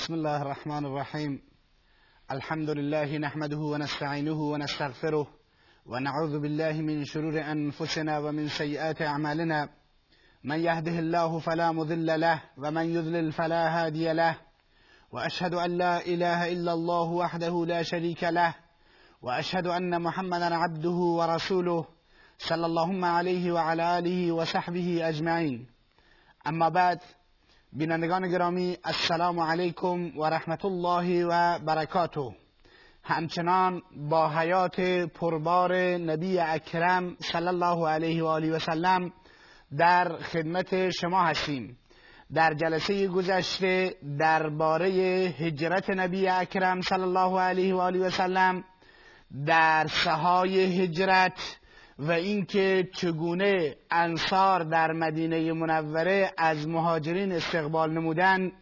بسم الله الرحمن الرحيم. الحمد لله نحمده ونستعينه ونستغفره ونعوذ بالله من شرور أنفسنا ومن سيئات أعمالنا. من يهده الله فلا مضل له ومن يضلل فلا هادي له. وأشهد أن لا إله إلا الله وحده لا شريك له. وأشهد أن محمدا عبده ورسوله صلى اللهم عليه وعلى آله وصحبه أجمعين. أما بعد بینندگان گرامی السلام علیکم و رحمت الله و برکاته. همچنان با حیات پربار نبی اکرم صلی الله علیه و آله و سلم در خدمت شما هستیم. در جلسه گذشته درباره هجرت نبی اکرم صلی الله علیه و آله و سلم در سهای هجرت و اینکه چگونه انصار در مدینه منوره از مهاجرین استقبال نمودن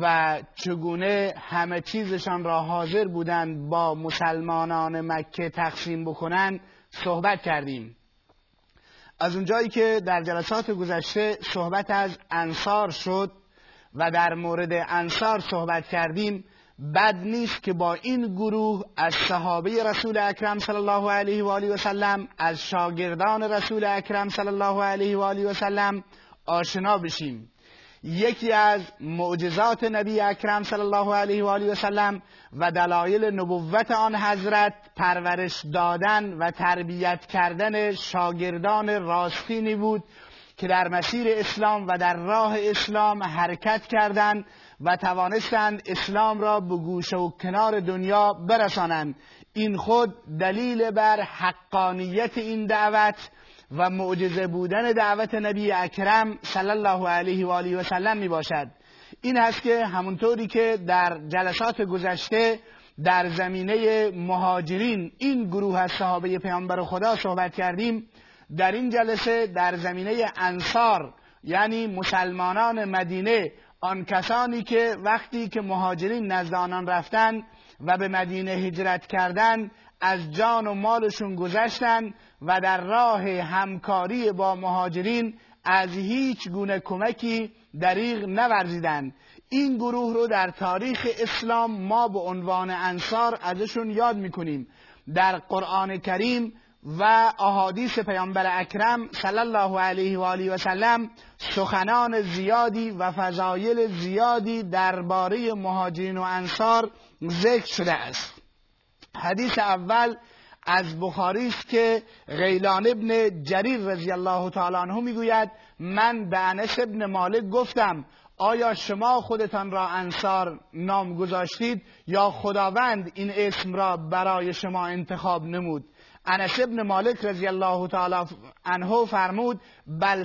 و چگونه همه چیزشان را حاضر بودند با مسلمانان مکه تقسیم بکنند صحبت کردیم. از اونجایی که در جلسات گذشته صحبت از انصار شد و در مورد انصار صحبت کردیم بد نیست که با این گروه از صحابه رسول اکرم صلی الله علیه و آله و سلم از شاگردان رسول اکرم صلی الله علیه و آله و سلم آشنا بشیم. یکی از معجزات نبی اکرم صلی الله علیه و آله و سلم و دلایل نبوت آن حضرت پرورش دادن و تربیت کردن شاگردان راستینی بود که در مسیر اسلام و در راه اسلام حرکت کردند و توانستند اسلام را به گوشه و کنار دنیا برسانند. این خود دلیل بر حقانیت این دعوت و معجزه بودن دعوت نبی اکرم صلی الله علیه و آله و سلم می باشد. این هست که همونطوری که در جلسات گذشته در زمینه مهاجرین این گروه از صحابه پیامبر خدا صحبت کردیم در این جلسه در زمینه انصار یعنی مسلمانان مدینه آن کسانی که وقتی که مهاجرین نزد آنان رفتن و به مدینه هجرت کردند از جان و مالشون گذشتن و در راه همکاری با مهاجرین از هیچ گونه کمکی دریغ نورزیدند. این گروه رو در تاریخ اسلام ما به عنوان انصار ازشون یاد می‌کنیم. در قرآن کریم و احادیث پیامبر اکرم صلی الله علیه و آله و سلم سخنان زیادی و فضایل زیادی درباره مهاجرین و انصار ذکر شده است. حدیث اول از بخاری است که غیلان ابن جریر رضی الله تعالی عنه می‌گوید من به انس ابن مالک گفتم آیا شما خودتان را انصار نام گذاشتید یا خداوند این اسم را برای شما انتخاب نمود؟ انس ابن مالک رضی الله تعالی عنه فرمود بل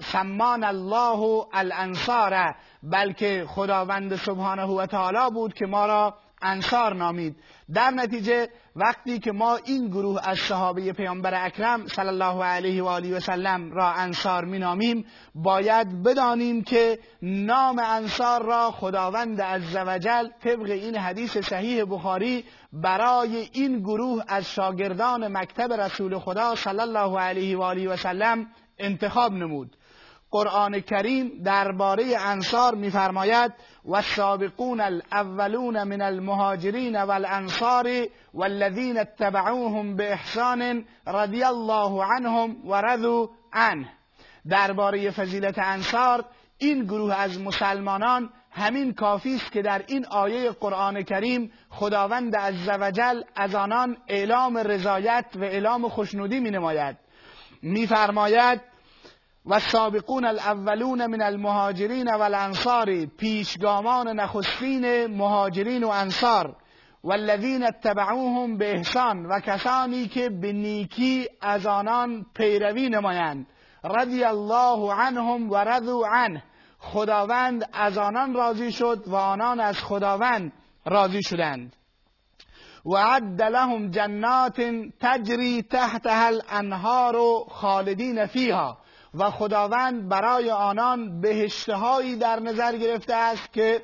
سمان الله الانصار بلکه خداوند سبحانه و تعالی بود که ما را انصار نامید. در نتیجه وقتی که ما این گروه از صحابه پیامبر اکرم صلی الله علیه و آله و سلم را انصار مینامیم باید بدانیم که نام انصار را خداوند عزوجل طبق این حدیث صحیح بخاری برای این گروه از شاگردان مکتب رسول خدا صلی الله علیه و آله و سلم انتخاب نمود. قرآن کریم درباره انصار میفرماید و سابقون الاولون من المهاجرین والانصار والذین اتبعوهم باحسان رضی الله عنهم و رضوا عنه. درباره فضیلت انصار این گروه از مسلمانان همین کافی است که در این آیه قرآن کریم خداوند عزوجل از آنان اعلام رضایت و اعلام خوشنودی می نماید میفرماید و سابقون الاولون من المهاجرین و الانصار پیشگامان نخستین مهاجرین و انصار والذین اتبعوهم به احسان و کسانی که به نیکی از آنان پیروی نمایند. رضی الله عنهم و رضوا عنه. خداوند از آنان راضی شد و آنان از خداوند راضی شدند. و عد لهم جنات تجری تحتها الانهار خالدین فیها. و خداوند برای آنان بهشتهایی در نظر گرفته است که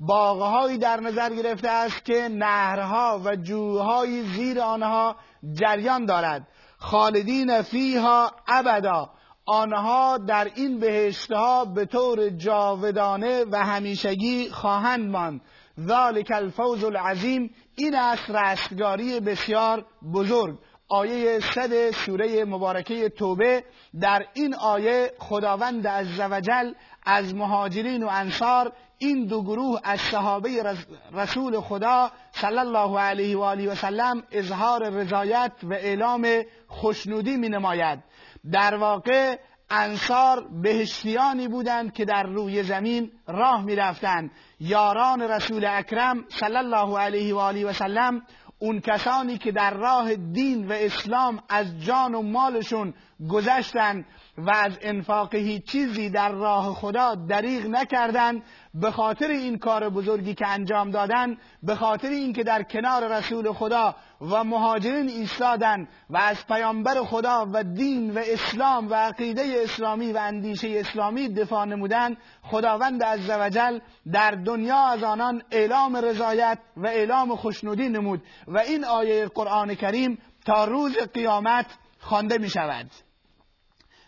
باغهایی در نظر گرفته است که نهرها و جوهای زیر آنها جریان دارد. خالدین فیها ابدا. آنها در این بهشتها به طور جاودانه و همیشگی خواهند ماند. ذالک الفوز العظیم. این است رستگاری بسیار بزرگ. آیه صد سوره مبارکه توبه در این آیه خداوند عزوجل از مهاجرین و انصار این دو گروه از صحابه رسول خدا صلی الله علیه و آله و سلم اظهار رضایت و اعلام خوشنودی می نماید در واقع انصار بهشتیانی بودند که در روی زمین راه می رفتند یاران رسول اکرم صلی الله علیه و آله و سلم اون کسانی که در راه دین و اسلام از جان و مالشون گذشتن و از انفاق هیچ چیزی در راه خدا دریغ نکردند به خاطر این کار بزرگی که انجام دادن به خاطر اینکه در کنار رسول خدا و مهاجرین ایستادن و از پیامبر خدا و دین و اسلام و عقیده اسلامی و اندیشه اسلامی دفاع نمودن خداوند عزوجل در دنیا از آنان اعلام رضایت و اعلام خوشنودی نمود و این آیه قرآن کریم تا روز قیامت خوانده می شود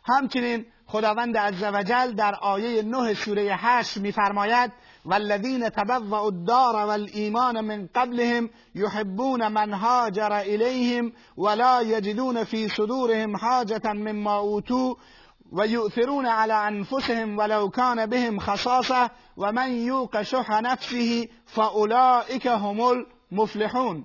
همچنین خداوند عزوجل در آیه نه سوره هشت میفرماید والذین تبوأوا الدار والایمان من قبلهم يحبون من هاجر الیهم ولا یجدون في صدورهم حاجة مما اوتوا ويؤثرون على انفسهم ولو كان بهم خصاصه ومن يوق شح نفسه فاولئك هم المفلحون.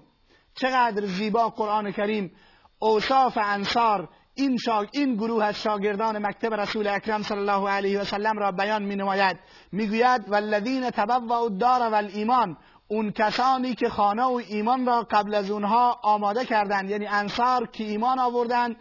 چقدر زیبا قرآن کریم! اوصاف انصار این, شاگ... این گروه از شاگردان مکتب رسول اکرم صلی الله علیه و سلم را بیان می نماید می گوید والذین تبوأوا الدار والایمان اون کسانی که خانه و ایمان را قبل از اونها آماده کردند یعنی انصار که ایمان آوردند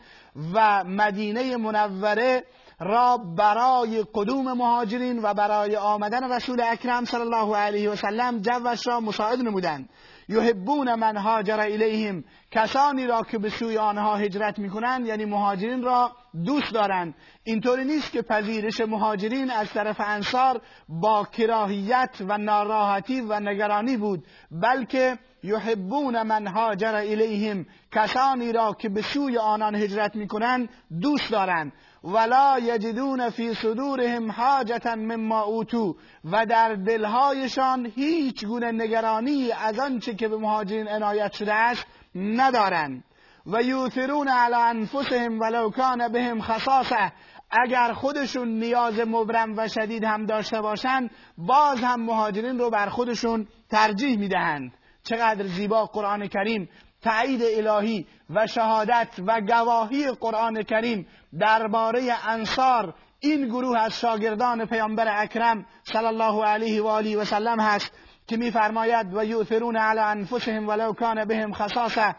و مدینه منوره را برای قدوم مهاجرین و برای آمدن رسول اکرم صلی الله علیه و سلم جوش را مساعد نمودند. یحبون من هاجر الیهم. کسانی را که به سوی آنها هجرت می‌کنند یعنی مهاجرین را دوست دارند. اینطوری نیست که پذیرش مهاجرین از طرف انصار با کراهیت و ناراحتی و نگرانی بود بلکه یحبون من هاجر الیهم. کسانی را که به سوی آنان هجرت می‌کنند دوست دارند. ولا یجدون فی صدورهم حاجتا مما اوتو. و در دلهایشان هیچ گونه نگرانی از آنچه که به مهاجرین عنایت شده است ندارند. و یوثرون علی انفسهم ولو کان بهم خصاصه. اگر خودشون نیاز مبرم و شدید هم داشته باشند باز هم مهاجرین رو بر خودشون ترجیح می‌دهند. چقدر زیبا قرآن کریم. تایید الهی. و شهادت و گواهی قرآن کریم درباره انصار این گروه از شاگردان پیامبر اکرم صلی الله علیه و آله و سلم هست که میفرماید و یؤثرون علی انفسهم ولو کان بهم خصاصه.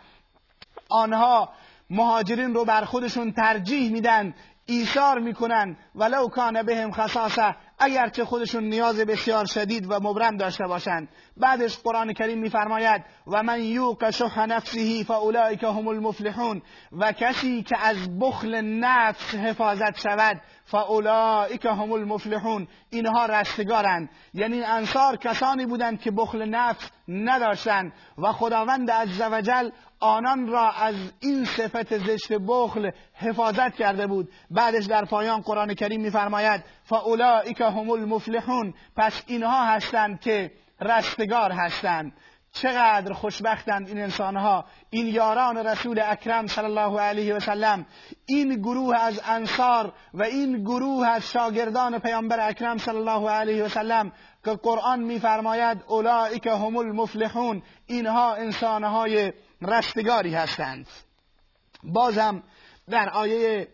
آنها مهاجرین رو بر خودشون ترجیح میدن ایثار می‌کنن ولو کان بهم خصاصه. اگرچه خودشون نیاز بسیار شدید و مبرم داشته باشند. بعدش قرآن کریم میفرماید و من یوق شح نفسه فاولئک هم المفلحون. و کسی که از بخل نفس حفاظت شود فاولئک هم المفلحون. اینها رستگارند. یعنی انصار کسانی بودند که بخل نفس نداشتند. و خداوند عزوجل آنان را از این صفت زشت بخل حفاظت کرده بود. بعدش در پایان قرآن کریم میفرماید فاولئک هم المفلحون. پس اینها هستند که رستگار هستند. چقدر خوشبختند این انسانها. این یاران رسول اکرم صلی الله علیه و سلم. این گروه از انصار و این گروه از شاگردان پیامبر اکرم صلی الله علیه و سلم که قرآن میفرماید اولئک هم المفلحون. اینها انسانهای رستگاری هستند. بازم در آیه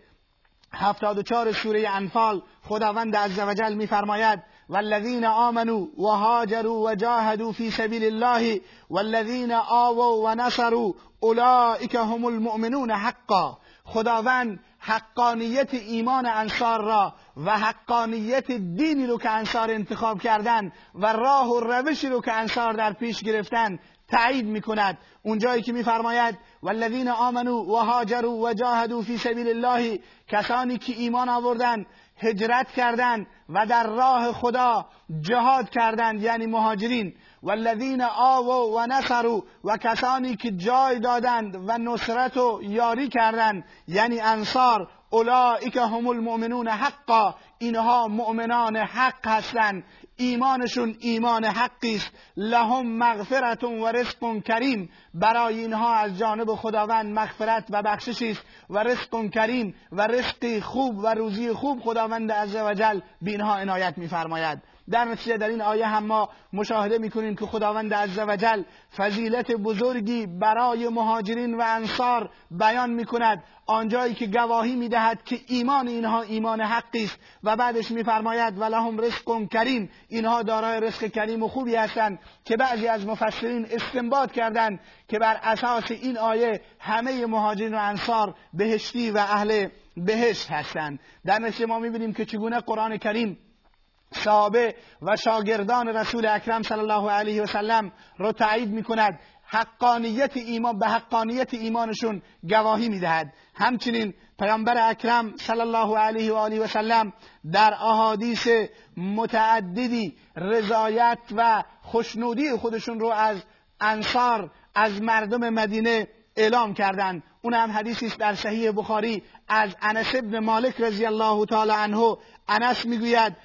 هفتاد و چهار سوره انفال خداوند عزوجل میفرماید والذین آمنوا و هاجروا و جاهدوا فی سبیل الله والذین آووا و نصروا اولئک هم المؤمنون حقا. خداوند حقانیت ایمان انصار را و حقانیت دینی رو که انصار انتخاب کردن و راه و روشی رو که انصار در پیش گرفتن تایید می‌کند. اونجایی که میفرماید والذین آمنوا و هاجروا و جاهدوا فی سبیل الله کسانی که ایمان آوردن هجرت کردند و در راه خدا جهاد کردند. یعنی مهاجرین. والذین آووا و نصروا و کسانی که جای دادند و نصرت و یاری کردند. یعنی انصار. اولئک هم المؤمنون حقا. اینها مؤمنان حق هستند. ایمانشون ایمان حقی است. لهم مغفرت و رزق کریم. برای اینها از جانب خداوند مغفرت و بخششی است. و رزق کریم و رزقی خوب و روزی خوب خداوند عزوجل به اینها عنایت میفرماید. در نتیجه در این آیه هم ما مشاهده می‌کنیم که خداوند عزوجل فضیلت بزرگی برای مهاجرین و انصار بیان می‌کند. آنجایی که گواهی می‌دهد که ایمان اینها ایمان حقی است و بعدش میفرماید ولهم رزق کریم. اینها دارای رزق کریم و خوبی هستند که بعضی از مفسرین استنباط کردند که بر اساس این آیه همه مهاجرین و انصار بهشتی و اهل بهشت هستند. در نتیجه ما می‌بینیم که چگونه قرآن کریم صحابه و شاگردان رسول اکرم صلی الله علیه و سلم رو تایید می‌کند. حقانیت ایمان به حقانیت ایمانشون گواهی می‌دهد. همچنین پیامبر اکرم صلی الله علیه و آله و سلم در احادیث متعددی رضایت و خوشنودی خودشون رو از انصار از مردم مدینه اعلام کردند. اون هم حدیثی است در صحیح بخاری از انس ابن مالک رضی الله تعالی عنه انس می‌گوید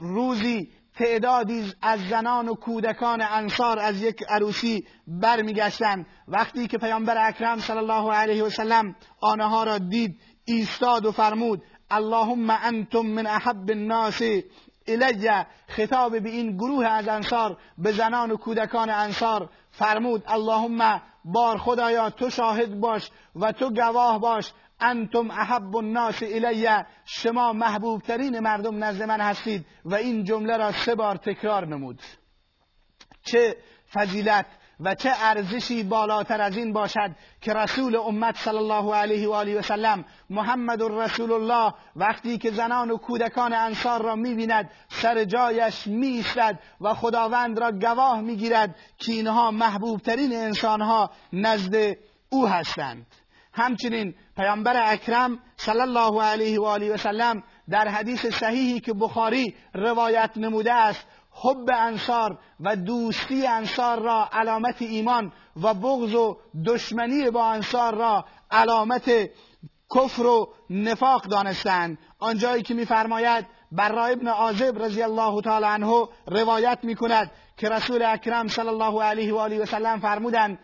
روزی تعدادی از زنان و کودکان انصار از یک عروسی برمیگشتند. وقتی که پیامبر اکرم صلی الله علیه و سلم آنها را دید ایستاد و فرمود اللهم انتم من احب الناس الیه خطاب به این گروه از انصار به زنان و کودکان انصار فرمود اللهم بار خدایا تو شاهد باش و تو گواه باش انتم احب الناس الیه شما محبوب ترین مردم نزد من هستید و این جمله را سه بار تکرار نمود. چه فضیلت و چه ارزشی بالاتر از این باشد که رسول امت صلی الله علیه و آله و سلم محمد رسول الله وقتی که زنان و کودکان انصار را می‌بیند سر جایش میستد و خداوند را گواه می‌گیرد که اینها محبوب ترین انسانها نزد او هستند. همچنین پیامبر اکرم صلی الله علیه و آله و سلم در حدیث صحیحی که بخاری روایت نموده است حب انصار و دوستی انصار را علامت ایمان و بغض و دشمنی با انصار را علامت کفر و نفاق دانستند. آنجایی که میفرماید برای ابن عازب رضی الله تعالی عنه روایت می‌کند که رسول اکرم صلی الله علیه و آله و سلم فرمودند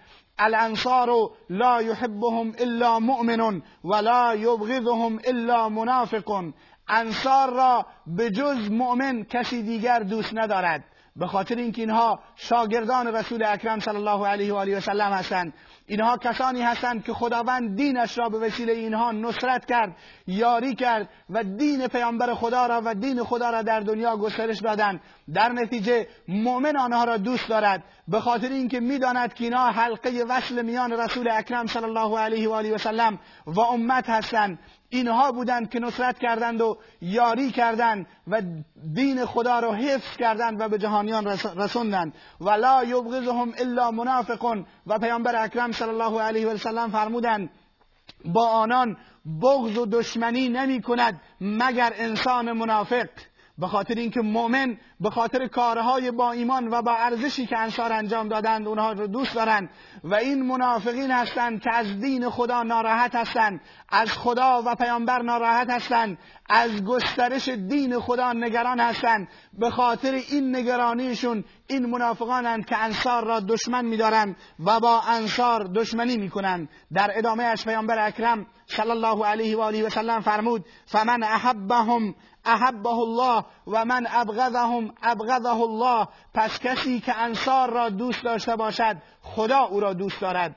الانصار لا يحبهم الا مؤمن ولا يبغضهم الا منافق. انصار را به جز مؤمن کسی دیگر دوست ندارد. به خاطر اینکه اینها شاگردان رسول اکرم صلی الله علیه و آله و سلم هستند. اینها کسانی هستند که خداوند دینش را به وسیله اینها نصرت کرد یاری کرد و دین پیامبر خدا را و دین خدا را در دنیا گسترش دادند. در نتیجه مؤمن آنها را دوست دارد. به خاطر اینکه می‌داند که اینها حلقه وصل میان رسول اکرم صلی الله علیه و آله و سلم و امت هستند. اینها بودند که نصرت کردند و یاری کردند و دین خدا را حفظ کردند و به جهانیان رسوندند. ولا یبغضهم الا منافقون. و پیامبر اکرم صلی الله علیه و سلم فرمودند با آنان بغض و دشمنی نمی کند مگر انسان منافق. به خاطر اینکه مؤمن به خاطر کارهای با ایمان و با ارزشی که انصار انجام دادند اونها رو دوست دارند. و این منافقین هستند که از دین خدا ناراحت هستند از خدا و پیامبر ناراحت هستند از گسترش دین خدا نگران هستند. به خاطر این نگرانیشون این منافقانند که انصار را دشمن میدارند و با انصار دشمنی می‌کنند. در ادامه اش پیامبر اکرم صلی الله علیه و آله و سلم فرمود فمن احبهم احبه الله و من ابغضهم ابغضه الله. پس کسی که انصار را دوست داشته باشد خدا او را دوست دارد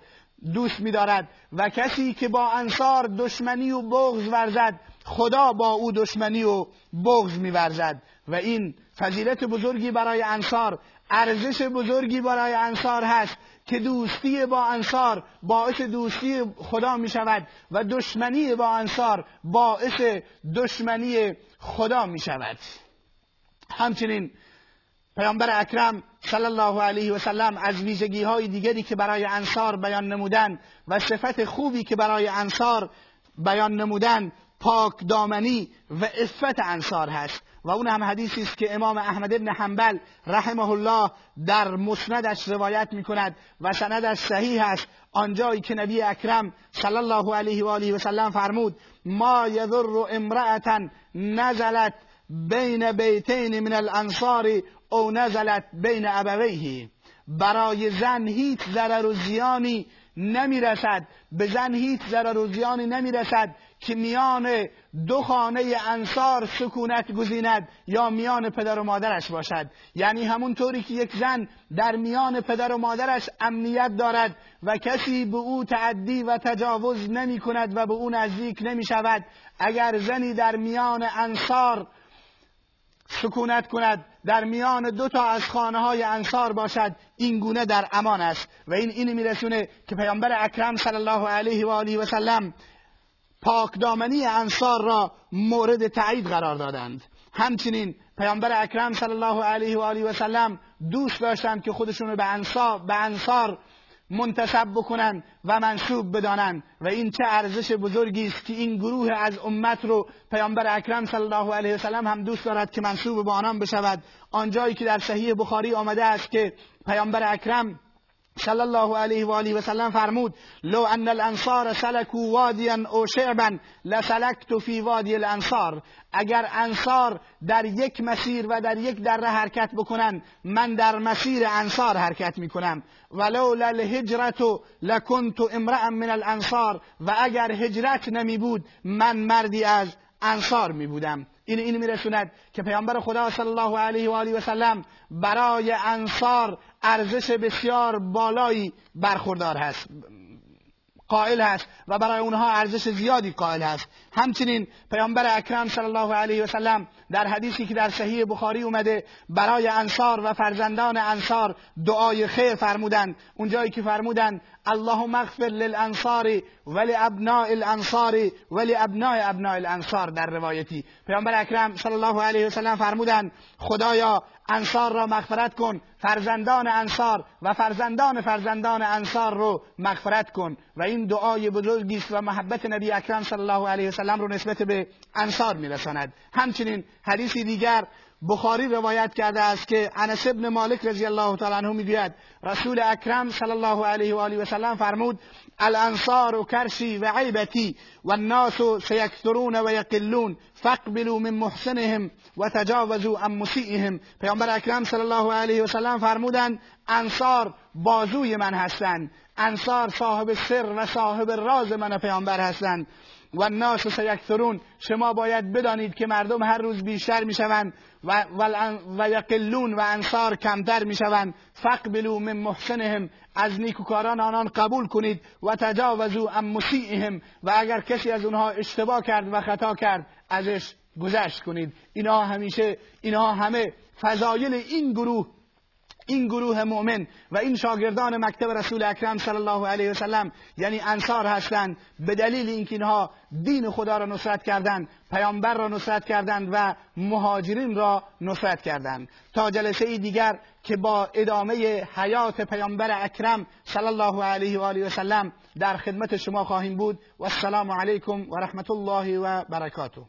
دوست می‌دارد. و کسی که با انصار دشمنی و بغض ورزد خدا با او دشمنی و بغض می‌ورزد. و این فضیلت بزرگی برای انصار ارزش بزرگی برای انصار هست که دوستی با انصار باعث دوستی خدا می شود و دشمنی با انصار باعث دشمنی خدا می شود همچنین پیامبر اکرم صلی الله علیه و سلم از ویژگی های دیگری که برای انصار بیان نمودن و صفت خوبی که برای انصار بیان نمودن پاک دامنی و افت انصار هست. و اون هم حدیثی است که امام احمد ابن حنبل رحمه الله در مسندش روایت می کند و سندش صحیح است. آنجایی که نبی اکرم صلی الله علیه و آله و سلم فرمود ما یذر امرأتا نزلت بین بیتین من الانصار او نزلت بین ابویه. برای زن هیچ ضرر و زیانی نمی‌رسد. به زن هیچ ضرر و زیانی نمی‌رسد که میان دو خانه انصار سکونت گزیند یا میان پدر و مادرش باشد. یعنی همون طوری که یک زن در میان پدر و مادرش امنیت دارد و کسی به او تعدی و تجاوز نمی کند و به او نزدیک نمی شود اگر زنی در میان انصار سکونت کند. در میان دو تا از خانه های انصار باشد. این گونه در امان است. و این اینی میرسونه که پیامبر اکرم صلی الله علیه و آله و سلم پاکدامنی انصار را مورد تایید قرار دادند. همچنین پیامبر اکرم صلی الله علیه و آله و سلم دوست داشتند که خودشون به انصار به انصار منتصب بکنن و منصوب بدانند و این چه ارزش بزرگی است که این گروه از امت رو پیامبر اکرم صلی الله علیه و سلم هم دوست دارد که منصوب به آنان بشود. آنجایی که در صحیح بخاری آمده است که پیامبر اکرم صلی الله علیه و آله و سلم فرمود لو ان الانصار سلكوا وادیا او شعبا لسلكت فی وادی الانصار. اگر انصار در یک مسیر و در یک دره حرکت بکنن من در مسیر انصار حرکت می‌کنم. ولو الهجرت لکنت امرا من الانصار. و اگر هجرت نمی بود من مردی از انصار می بودم این این میرسوند که پیامبر خدا صلی الله علیه و آله و سلم برای انصار ارزش بسیار بالایی برخوردار هست قائل هست و برای اونها ارزش زیادی قائل هست. همچنین پیامبر اکرم صلی الله علیه و سلم در حدیثی که در صحیح بخاری اومده برای انصار و فرزندان انصار دعای خیر فرمودند. اونجایی که فرمودند اللهم اغفر للانصار ولی ابناء الانصار ولی ابناء ابناء الانصار در روایتی. پیامبر اکرم صلی الله علیه و سلم فرمودند خدایا انصار را مغفرت کن فرزندان انصار و فرزندان فرزندان انصار رو مغفرت کن. و این دعای بزرگی است و محبت نبی اکرم صلی الله علیه و سلم رو نسبت به انصار میرساند. همچنین حدیثی دیگر بخاری روایت کرده است که انس ابن مالک رضی الله تعالی عنه می‌گوید رسول اکرم صلی الله علیه و آله و سلم فرمود الانصار کرشی و عیبتی و الناس سیکثرون و یقلون فاقبلوا من محسنهم و تجاوزوا عن مسیئهم. پیامبر اکرم صلی الله علیه و سلم فرمودند انصار بازوی من هستند انصار صاحب سر و صاحب راز من پیامبر هستند. و الناس سیکثرون شما باید بدانید که مردم هر روز بیشتر می‌شوند و و یقلون و انصار کمتر می‌شوند. فقبلوا من محسنهم. از نیکوکاران آنان قبول کنید. و تجاوزوا عن مسیئهم. و اگر کسی از اونها اشتباه کرد و خطا کرد ازش گذشت کنید. اینها همیشه اینها همه فضایل این گروه این گروه مؤمن و این شاگردان مکتب رسول اکرم صلی الله علیه وسلم یعنی انصار هستند به دلیل اینکه اینها دین خدا را نصرت کردند پیامبر را نصرت کردند و مهاجرین را نصرت کردند. تا جلسه دیگر که با ادامه حیات پیامبر اکرم صلی الله علیه و آله و سلم در خدمت شما خواهیم بود. و السلام علیکم و رحمت الله و برکاته.